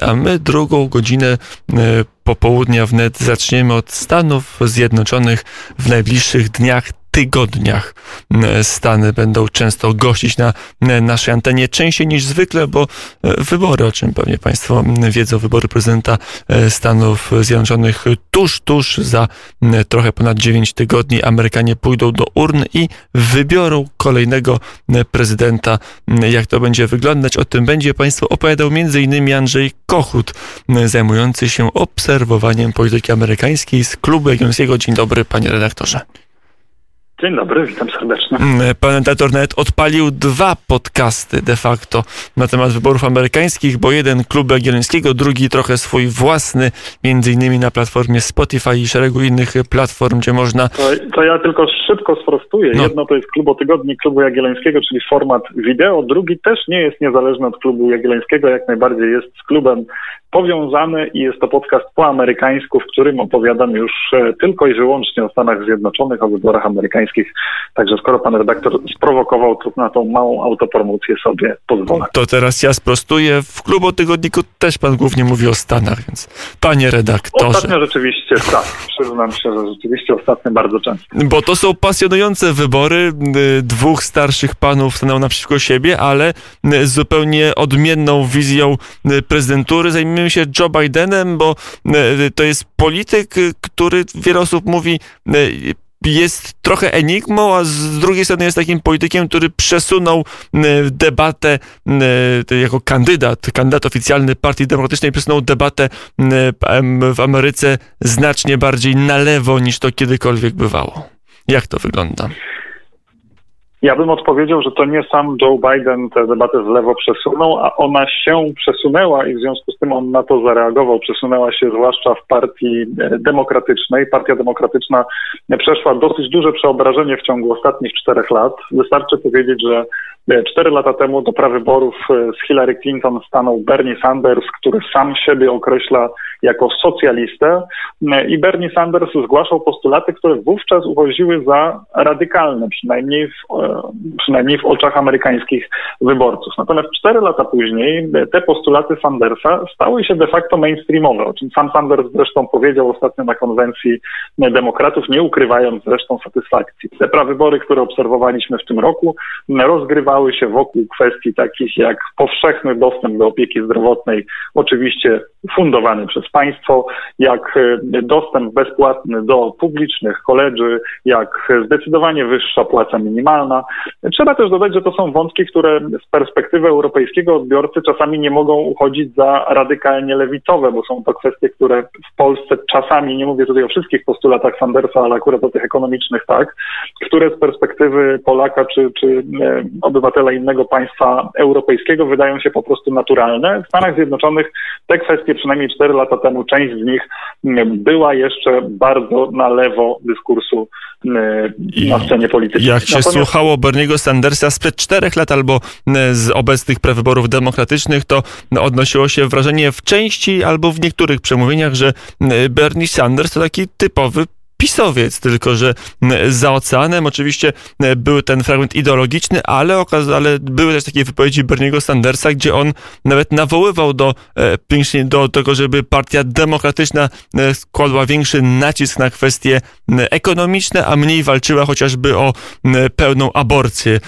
a my drugą godzinę popołudnia wnet zaczniemy od Stanów Zjednoczonych w najbliższych dniach tygodniach Stany będą często gościć na naszej antenie częściej niż zwykle, bo e, wybory, o czym pewnie Państwo wiedzą, wybory prezydenta e, Stanów Zjednoczonych tuż, tuż za trochę ponad 9 tygodni Amerykanie pójdą do urn i wybiorą kolejnego prezydenta. Jak to będzie wyglądać? O tym będzie Państwu opowiadał m.in. Andrzej Kochut, zajmujący się obserwowaniem polityki amerykańskiej z Klubu Jagiellońskiego. Dzień dobry, panie redaktorze. Dzień dobry, witam serdecznie. Mm, pan redaktor nawet odpalił dwa podcasty de facto na temat wyborów amerykańskich, bo jeden Klubu Jagiellońskiego, drugi trochę swój własny, między innymi na platformie Spotify i szeregu innych platform, gdzie można... To, to ja tylko szybko sprostuję. No. Jedno to jest Klubo Tygodni Klubu Jagiellońskiego, czyli format wideo, drugi też nie jest niezależny od Klubu Jagiellońskiego, jak najbardziej jest z klubem powiązany i jest to podcast po amerykańsku, w którym opowiadam już e, tylko i wyłącznie o Stanach Zjednoczonych, o wyborach amerykańskich. Także skoro pan redaktor sprowokował, to na tą małą autopromocję sobie pozwolę. To teraz ja sprostuję. W klubu tygodniku też pan głównie mówi o Stanach, więc panie redaktorze. Ostatnio rzeczywiście, tak. Przyznam się, że rzeczywiście ostatnio bardzo często. Bo to są pasjonujące wybory. Y, dwóch starszych panów stanęło naprzeciwko siebie, ale y, z zupełnie odmienną wizją y, prezydentury. Zajmijmy zajmujemy się Joe Bidenem, bo e, to jest polityk, który wiele osób mówi e, jest trochę enigmą, a z drugiej strony jest takim politykiem, który przesunął e, debatę jako kandydat, kandydat oficjalny Partii Demokratycznej, przesunął debatę w Ameryce znacznie bardziej na lewo niż to kiedykolwiek bywało. Jak to wygląda? Ja bym odpowiedział, że to nie sam Joe Biden tę debatę w lewo przesunął, a ona się przesunęła i w związku z tym on na to zareagował. Przesunęła się zwłaszcza w partii e, demokratycznej. Partia demokratyczna przeszła dosyć duże przeobrażenie w ciągu ostatnich czterech lat. Wystarczy powiedzieć, że cztery lata temu do prawyborów e, z Hillary Clinton stanął Bernie Sanders, który sam siebie określa jako socjalistę i Bernie Sanders zgłaszał postulaty, które wówczas uchodziły za radykalne, przynajmniej w przynajmniej w oczach amerykańskich wyborców. Natomiast cztery lata później te postulaty Sandersa stały się de facto mainstreamowe, o czym sam Sanders zresztą powiedział ostatnio na konwencji demokratów, nie ukrywając zresztą satysfakcji. Te prawybory, które obserwowaliśmy w tym roku, rozgrywały się wokół kwestii takich jak powszechny dostęp do opieki zdrowotnej, oczywiście fundowany przez państwo, jak dostęp bezpłatny do publicznych koledży, jak zdecydowanie wyższa płaca minimalna, Trzeba też dodać, że to są wątki, które z perspektywy europejskiego odbiorcy czasami nie mogą uchodzić za radykalnie lewicowe, bo są to kwestie, które w Polsce czasami, nie mówię tutaj o wszystkich postulatach Sandersa, ale akurat o tych ekonomicznych tak, które z perspektywy Polaka czy, czy e, obywatela innego państwa europejskiego wydają się po prostu naturalne. W Stanach Zjednoczonych te kwestie przynajmniej 4 lata temu, część z nich była jeszcze bardzo na lewo dyskursu e, na scenie politycznej. Jak się Natomiast... słuchało Berniego Sandersa sprzed czterech lat albo e, z obecnych prewyborów demokratycznych, to odnosiło się wrażenie w części albo w niektórych przemówieniach, że Bernie Sanders to taki typowy pisowiec, tylko że za oceanem. Oczywiście był ten fragment ideologiczny, ale, ale były też takie wypowiedzi Berniego Sandersa, gdzie on nawet nawoływał do, e, do tego, żeby partia demokratyczna e, składła większy nacisk na kwestie ekonomiczne, a mniej walczyła chociażby o pełną aborcję,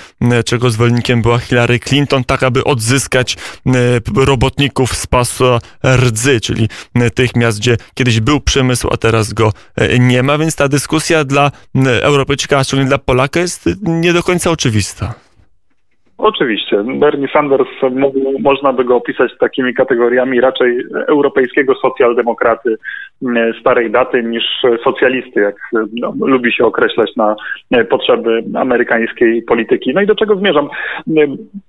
czego zwolennikiem była Hillary Clinton, tak aby odzyskać robotników z pasa rdzy, czyli tych miast, gdzie kiedyś był przemysł, a teraz go e, nie ma, więc ta dyskusja dla Europejczyka, a szczególnie dla Polaka jest nie do końca oczywista. Oczywiście. Bernie Sanders mógł, można by go opisać takimi kategoriami raczej europejskiego socjaldemokraty starej daty niż socjalisty, jak no, lubi się określać na potrzeby amerykańskiej polityki. No i do czego zmierzam?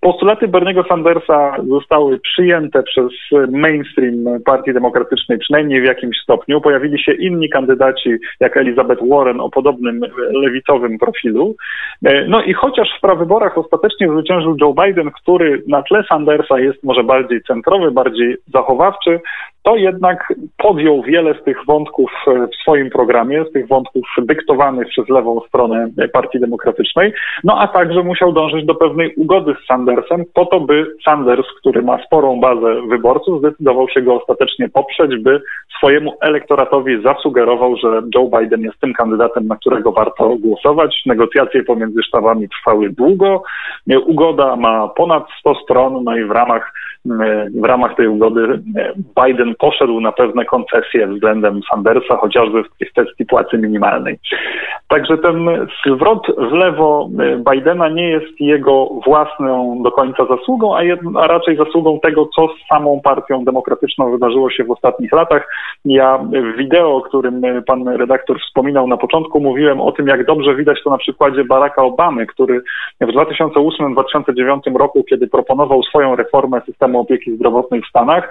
Postulaty Berniego Sandersa zostały przyjęte przez mainstream Partii Demokratycznej, przynajmniej w jakimś stopniu. Pojawili się inni kandydaci, jak Elizabeth Warren o podobnym lewicowym profilu. No i chociaż w prawyborach ostatecznie zwyciężył Joe Biden, który na tle Sandersa jest może bardziej centrowy, bardziej zachowawczy, to jednak podjął wiele z tych wątków w swoim programie, z tych wątków dyktowanych przez lewą stronę Partii Demokratycznej, no a także musiał dążyć do pewnej ugody z Sandersem po to, by Sanders, który ma sporą bazę wyborców, zdecydował się go ostatecznie poprzeć, by swojemu elektoratowi zasugerował, że Joe Biden jest tym kandydatem, na którego warto głosować. Negocjacje pomiędzy sztabami trwały długo. Ugoda ma ponad 100 stron, no i w ramach, w ramach tej ugody Biden poszedł na pewne koncesje względem Sandersa, chociażby w kwestii płacy minimalnej. Także ten zwrot w lewo Bidena nie jest jego własną do końca zasługą, a, jed, a raczej zasługą tego, co z samą partią demokratyczną wydarzyło się w ostatnich latach. Ja w wideo, o którym pan redaktor wspominał na początku, mówiłem o tym, jak dobrze widać to na przykładzie Baracka Obamy, który w 2008-2009 roku, kiedy proponował swoją reformę systemu opieki zdrowotnej w Stanach,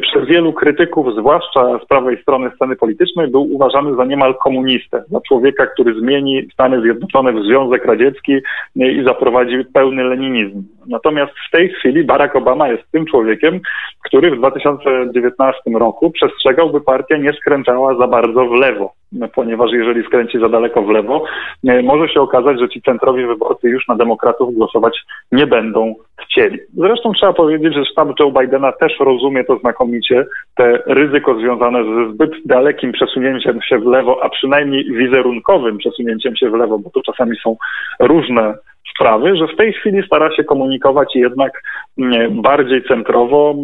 przez wielu krytyków, zwłaszcza z prawej strony sceny politycznej, był uważany za niemal komunistę, za człowieka, który zmieni Stany Zjednoczone w Związek Radziecki i zaprowadzi pełny leninizm. Natomiast w tej chwili Barack Obama jest tym człowiekiem, który w 2019 roku przestrzegał, by partia nie skręcała za bardzo w lewo, ponieważ jeżeli skręci za daleko w lewo, może się okazać, że ci centrowi wyborcy już na demokratów głosować nie będą chcieli. Zresztą trzeba powiedzieć, że sztab Joe Bidena też rozumie to znakomicie, te ryzyko związane ze zbyt dalekim przesunięciem się w lewo, a przynajmniej wizerunkowym przesunięciem się w lewo, bo to czasami są różne sprawy, że w tej chwili stara się komunikować jednak mm, bardziej centrowo.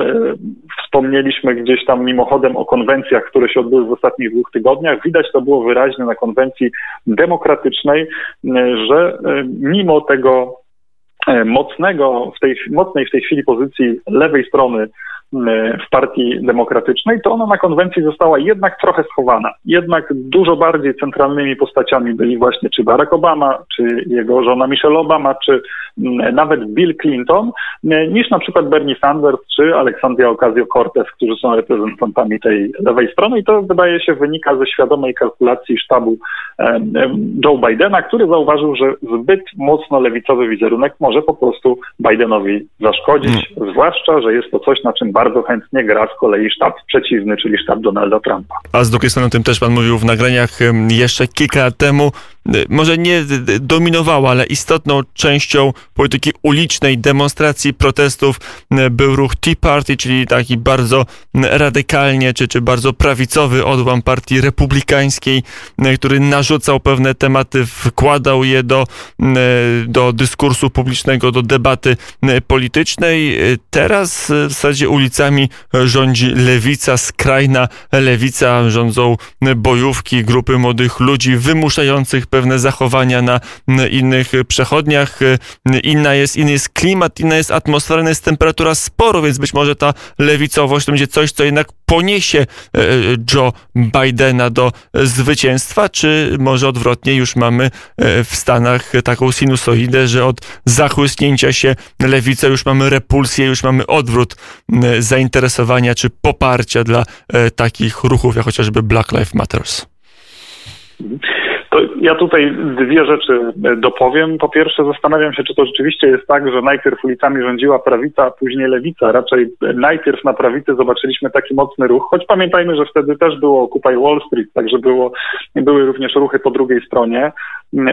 Wspomnieliśmy gdzieś tam mimochodem o konwencjach, które się odbyły w ostatnich dwóch tygodniach. Widać to było wyraźnie na konwencji demokratycznej, mm, że y, mimo tego e, mocnego, w tej, mocnej w tej chwili pozycji lewej strony w Partii Demokratycznej, to ona na konwencji została jednak trochę schowana. Jednak dużo bardziej centralnymi postaciami byli właśnie czy Barack Obama, czy jego żona Michelle Obama, czy mm, nawet Bill Clinton, mm, niż na przykład Bernie Sanders czy Alexandria Ocasio-Cortez, którzy są reprezentantami tej lewej strony i to wydaje się wynika ze świadomej kalkulacji sztabu Joe Bidena, który zauważył, że zbyt mocno lewicowy wizerunek może po prostu Bidenowi zaszkodzić, hmm. zwłaszcza, że jest to coś, na czym bardzo chętnie gra z kolei sztab przeciwny, czyli sztab Donalda Trumpa. A z drugiej strony o tym też pan mówił w nagraniach jeszcze kilka lat temu. Y, może nie dominowała, ale istotną częścią polityki ulicznej, demonstracji, protestów y, był ruch Tea Party, czyli taki bardzo radykalnie, czy, czy bardzo prawicowy odłam partii republikańskiej, y, który narzucał pewne tematy, wkładał je do, do dyskursu publicznego, do debaty politycznej. Teraz w zasadzie ulicami rządzi lewica, skrajna lewica, rządzą bojówki, grupy młodych ludzi wymuszających pewne zachowania na innych przechodniach. Inna jest, inny jest klimat, inna jest atmosfera, inna jest temperatura sporu, więc być może ta lewicowość to będzie coś, co jednak poniesie e, Joe Bidena do zwycięstwa, czy może odwrotnie już mamy e, w Stanach taką sinusoidę, że od zachłysnięcia się lewica już mamy repulsję, już mamy odwrót zainteresowania czy poparcia dla e, takich ruchów jak chociażby Black Lives Matters. To ja tutaj dwie rzeczy dopowiem. Po pierwsze, zastanawiam się, czy to rzeczywiście jest tak, że najpierw ulicami rządziła prawica, a później lewica. Raczej najpierw na prawicy zobaczyliśmy taki mocny ruch, choć pamiętajmy, że wtedy też było Occupy Wall Street, także było, były również ruchy po drugiej stronie.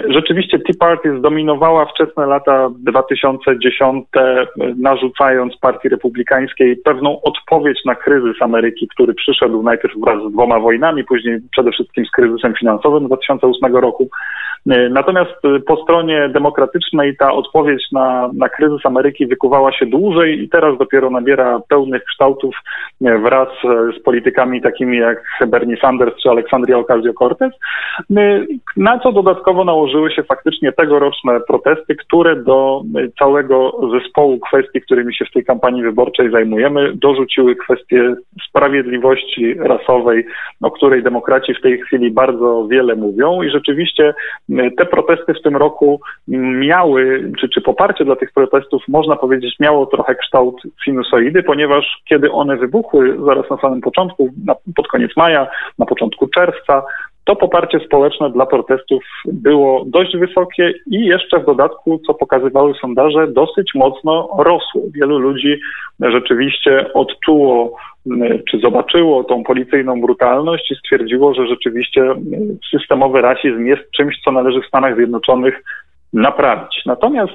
Rzeczywiście Tea Party zdominowała wczesne lata 2010, narzucając partii republikańskiej pewną odpowiedź na kryzys Ameryki, który przyszedł najpierw wraz z dwoma wojnami, później przede wszystkim z kryzysem finansowym 2008 roku. Natomiast po stronie demokratycznej ta odpowiedź na, na kryzys Ameryki wykuwała się dłużej i teraz dopiero nabiera pełnych kształtów wraz z politykami takimi jak Bernie Sanders czy Aleksandria Ocasio-Cortez, na co dodatkowo nałożyły się faktycznie tegoroczne protesty, które do całego zespołu kwestii, którymi się w tej kampanii wyborczej zajmujemy, dorzuciły kwestię sprawiedliwości rasowej, o której demokraci w tej chwili bardzo wiele mówią. I rzeczywiście te protesty w tym roku miały, czy, czy poparcie dla tych protestów, można powiedzieć, miało trochę kształt sinusoidy, ponieważ kiedy one wybuchły zaraz na samym początku, na, pod koniec maja, na początku czerwca, to poparcie społeczne dla protestów było dość wysokie i jeszcze w dodatku, co pokazywały sondaże, dosyć mocno rosło. Wielu ludzi rzeczywiście odczuło czy zobaczyło tą policyjną brutalność i stwierdziło, że rzeczywiście systemowy rasizm jest czymś, co należy w Stanach Zjednoczonych naprawić. Natomiast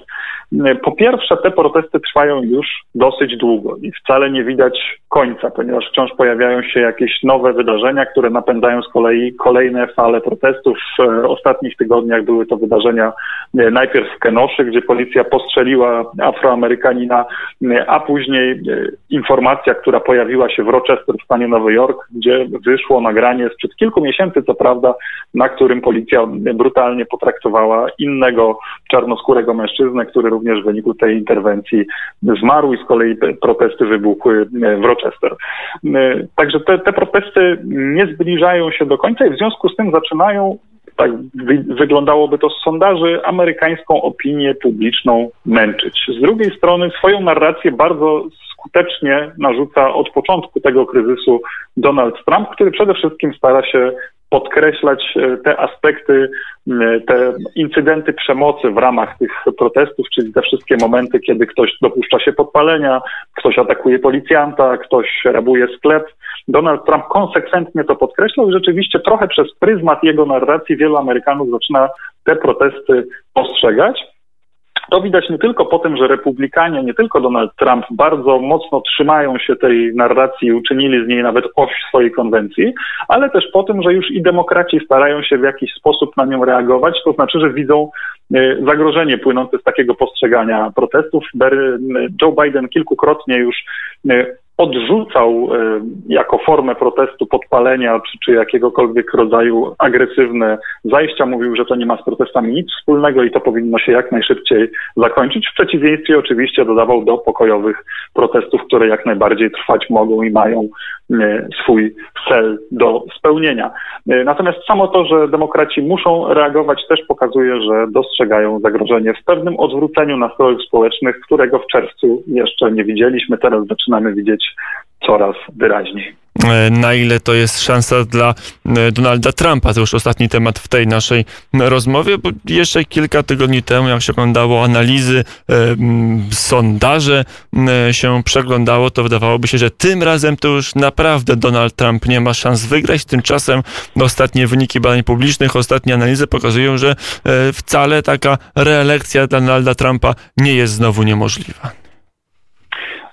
po pierwsze, te protesty trwają już dosyć długo i wcale nie widać końca, ponieważ wciąż pojawiają się jakieś nowe wydarzenia, które napędzają z kolei kolejne fale protestów. W ostatnich tygodniach były to wydarzenia najpierw w Kenoszy, gdzie policja postrzeliła Afroamerykanina, a później informacja, która pojawiła się w Rochester w stanie Nowy Jork, gdzie wyszło nagranie sprzed kilku miesięcy, co prawda, na którym policja brutalnie potraktowała innego czarnoskórego mężczyznę, który również w wyniku tej interwencji zmarł i z kolei protesty wybuchły w Rochester. Także te, te protesty nie zbliżają się do końca i w związku z tym zaczynają tak wyglądałoby to z sondaży, amerykańską opinię publiczną męczyć. Z drugiej strony swoją narrację bardzo skutecznie narzuca od początku tego kryzysu Donald Trump, który przede wszystkim stara się podkreślać e, te aspekty, te incydenty przemocy w ramach tych protestów, czyli te wszystkie momenty, kiedy ktoś dopuszcza się podpalenia, ktoś atakuje policjanta, ktoś rabuje sklep. Donald Trump konsekwentnie to podkreślał i rzeczywiście trochę przez pryzmat jego narracji wielu Amerykanów zaczyna te protesty postrzegać. To widać nie tylko po tym, że republikanie, nie tylko Donald Trump, bardzo mocno trzymają się tej narracji i uczynili z niej nawet oś swojej konwencji, ale też po tym, że już i demokraci starają się w jakiś sposób na nią reagować, to znaczy, że widzą e, zagrożenie płynące z takiego postrzegania protestów. Joe Biden kilkukrotnie już e, odrzucał e, jako formę protestu podpalenia czy, czy jakiegokolwiek rodzaju agresywne zajścia. Mówił, że to nie ma z protestami nic wspólnego i to powinno się jak najszybciej zakończyć. W przeciwieństwie oczywiście dodawał do pokojowych protestów, które jak najbardziej trwać mogą i mają e, swój cel do spełnienia. E, natomiast samo to, że demokraci muszą reagować też pokazuje, że dostrzegają zagrożenie w pewnym odwróceniu nastrojów społecznych, którego w czerwcu jeszcze nie widzieliśmy. Teraz zaczynamy widzieć coraz wyraźniej. E, na ile to jest szansa dla e, Donalda Trumpa? To już ostatni temat w tej naszej rozmowie, bo jeszcze kilka tygodni temu, jak się oglądało analizy, e, sondaże się przeglądało, to wydawałoby się, że tym razem to już naprawdę Donald Trump nie ma szans wygrać. Tymczasem ostatnie wyniki badań publicznych, ostatnie analizy pokazują, że wcale taka reelekcja dla Donalda Trumpa nie jest znowu niemożliwa.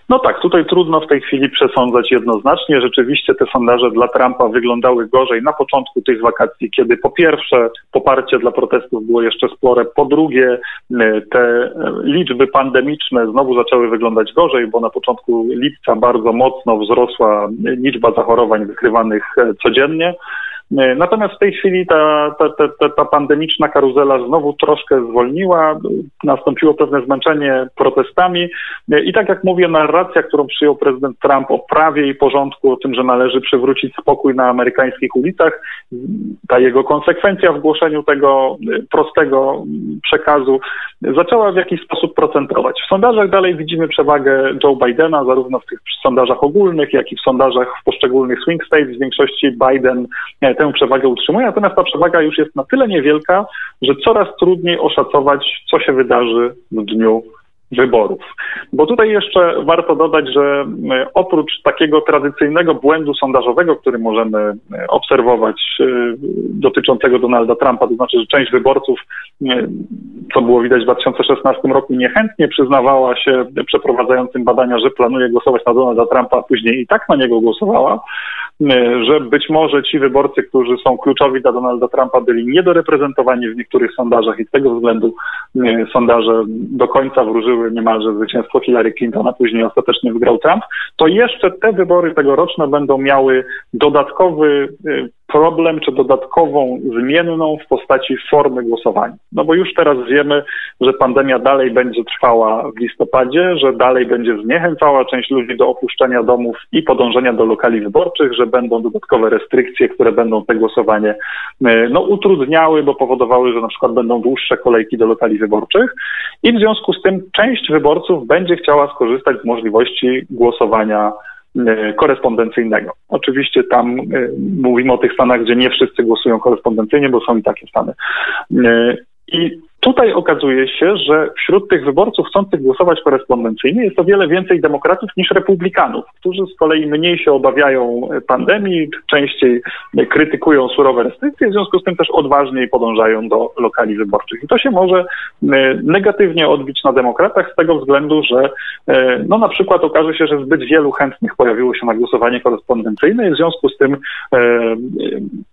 No tak, tutaj trudno w tej chwili przesądzać jednoznacznie. Rzeczywiście te sondaże dla Trumpa wyglądały gorzej na początku tych wakacji, kiedy po pierwsze poparcie dla protestów było jeszcze spore, po drugie te liczby pandemiczne znowu zaczęły wyglądać gorzej, bo na początku lipca bardzo mocno wzrosła liczba zachorowań wykrywanych codziennie. Natomiast w tej chwili ta, ta, ta, ta pandemiczna karuzela znowu troszkę zwolniła, nastąpiło pewne zmęczenie protestami i tak jak mówię, narracja, którą przyjął prezydent Trump o prawie i porządku, o tym, że należy przywrócić spokój na amerykańskich ulicach, ta jego konsekwencja w głoszeniu tego prostego przekazu zaczęła w jakiś sposób procentować. W sondażach dalej widzimy przewagę Joe Bidena, zarówno w tych sondażach ogólnych, jak i w sondażach w poszczególnych swing states. W większości Biden tę przewagę utrzymuje, natomiast ta przewaga już jest na tyle niewielka, że coraz trudniej oszacować, co się wydarzy w dniu wyborów. Bo tutaj jeszcze warto dodać, że e, oprócz takiego tradycyjnego błędu sondażowego, który możemy e, obserwować e, dotyczącego Donalda Trumpa, to znaczy, że część wyborców, co było widać w 2016 roku, niechętnie przyznawała się przeprowadzającym badania, że planuje głosować na Donalda Trumpa, a później i tak na niego głosowała, że być może ci wyborcy, którzy są kluczowi dla Donalda Trumpa, byli niedoreprezentowani w niektórych sondażach i z tego względu sondaże do końca wróżyły niemalże zwycięstwo Hillary Clinton, a później ostatecznie wygrał Trump, to jeszcze te wybory tegoroczne będą miały dodatkowy y, problem czy dodatkową zmienną w postaci formy głosowania. No bo już teraz wiemy, że pandemia dalej będzie trwała w listopadzie, że dalej będzie zniechęcała część ludzi do opuszczenia domów i podążenia do lokali wyborczych, że będą dodatkowe restrykcje, które będą te głosowanie e, no, utrudniały, bo powodowały, że na przykład będą dłuższe kolejki do lokali wyborczych i w związku z tym część wyborców będzie chciała skorzystać z możliwości głosowania korespondencyjnego. Oczywiście tam mówimy o tych stanach, gdzie nie wszyscy głosują korespondencyjnie, bo są i takie stany. I Tutaj okazuje się, że wśród tych wyborców chcących głosować korespondencyjnie jest o wiele więcej demokratów niż republikanów, którzy z kolei mniej się obawiają pandemii, częściej krytykują surowe restrykcje, w związku z tym też odważniej podążają do lokali wyborczych. I to się może e, negatywnie odbić na demokratach z tego względu, że e, no na przykład okaże się, że zbyt wielu chętnych pojawiło się na głosowanie korespondencyjne i w związku z tym e,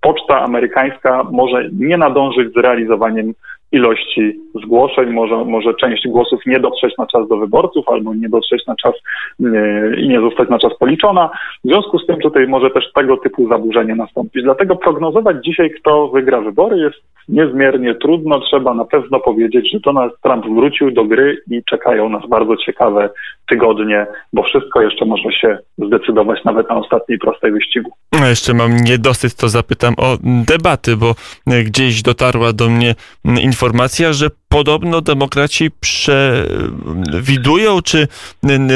poczta amerykańska może nie nadążyć z realizowaniem ilości zgłoszeń, może, może część głosów nie dotrzeć na czas do wyborców albo nie dotrzeć na czas i nie zostać na czas policzona. W związku z tym tutaj może też tego typu zaburzenie nastąpić. Dlatego prognozować dzisiaj, kto wygra wybory jest niezmiernie trudno. Trzeba na pewno powiedzieć, że Donald Trump wrócił do gry i czekają nas bardzo ciekawe tygodnie, bo wszystko jeszcze może się zdecydować nawet na ostatniej prostej wyścigu. No jeszcze mam niedosyt, to zapytam o debaty, bo gdzieś dotarła do mnie informacja, że podobno demokraci przewidują, czy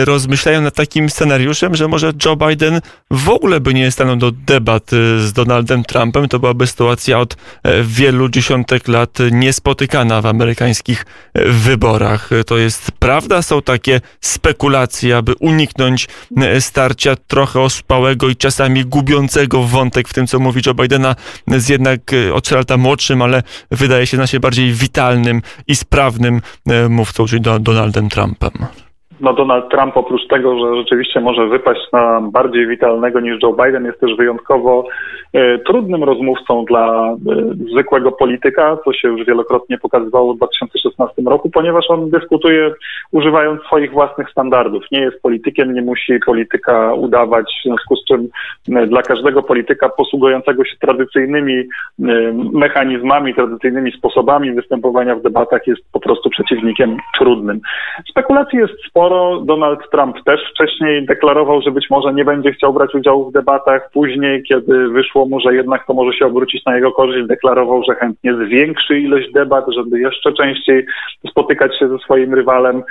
rozmyślają nad takim scenariuszem, że może Joe Biden w ogóle by nie stanął do debat y, z Donaldem Trumpem. To byłaby sytuacja od e, wielu dziesiątek lat niespotykana w amerykańskich e, wyborach. To jest prawda? Są takie spekulacje, aby uniknąć e, starcia trochę ospałego i czasami gubiącego wątek w tym, co mówi Joe Bidena z jednak o 3 lata młodszym, ale wydaje się na się bardziej witalnym i sprawnym e, mówcą, czyli Donaldem Trumpem no Donald Trump oprócz tego, że rzeczywiście może wypaść na bardziej witalnego niż Joe Biden, jest też wyjątkowo e, trudnym rozmówcą dla e, zwykłego polityka, co się już wielokrotnie pokazywało w 2016 roku, ponieważ on dyskutuje używając swoich własnych standardów. Nie jest politykiem, nie musi polityka udawać, w związku z czym e, dla każdego polityka posługującego się tradycyjnymi e, mechanizmami, tradycyjnymi sposobami występowania w debatach jest po prostu przeciwnikiem trudnym. Spekulacji jest sporo, Donald Trump też wcześniej deklarował, że być może nie będzie chciał brać udziału w debatach. Później, kiedy wyszło mu, że jednak to może się obrócić na jego korzyść, deklarował, że chętnie zwiększy ilość debat, żeby jeszcze częściej spotykać się ze swoim rywalem.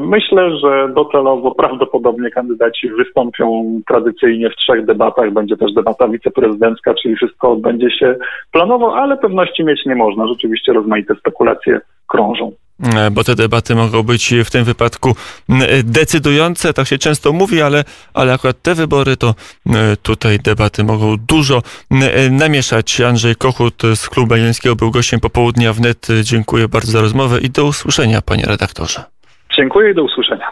Myślę, że docelowo prawdopodobnie kandydaci wystąpią tradycyjnie w trzech debatach. Będzie też debata wiceprezydencka, czyli wszystko odbędzie się planowo, ale pewności mieć nie można. Rzeczywiście rozmaite spekulacje krążą. E, bo te debaty mogą być w tym wypadku decydujące, tak się często mówi, ale, ale akurat te wybory to tutaj debaty mogą dużo namieszać. Andrzej Kochut z Klubu Jagiellońskiego był gościem popołudnia wnet. Dziękuję bardzo za rozmowę i do usłyszenia, panie redaktorze. Dziękuję i do usłyszenia.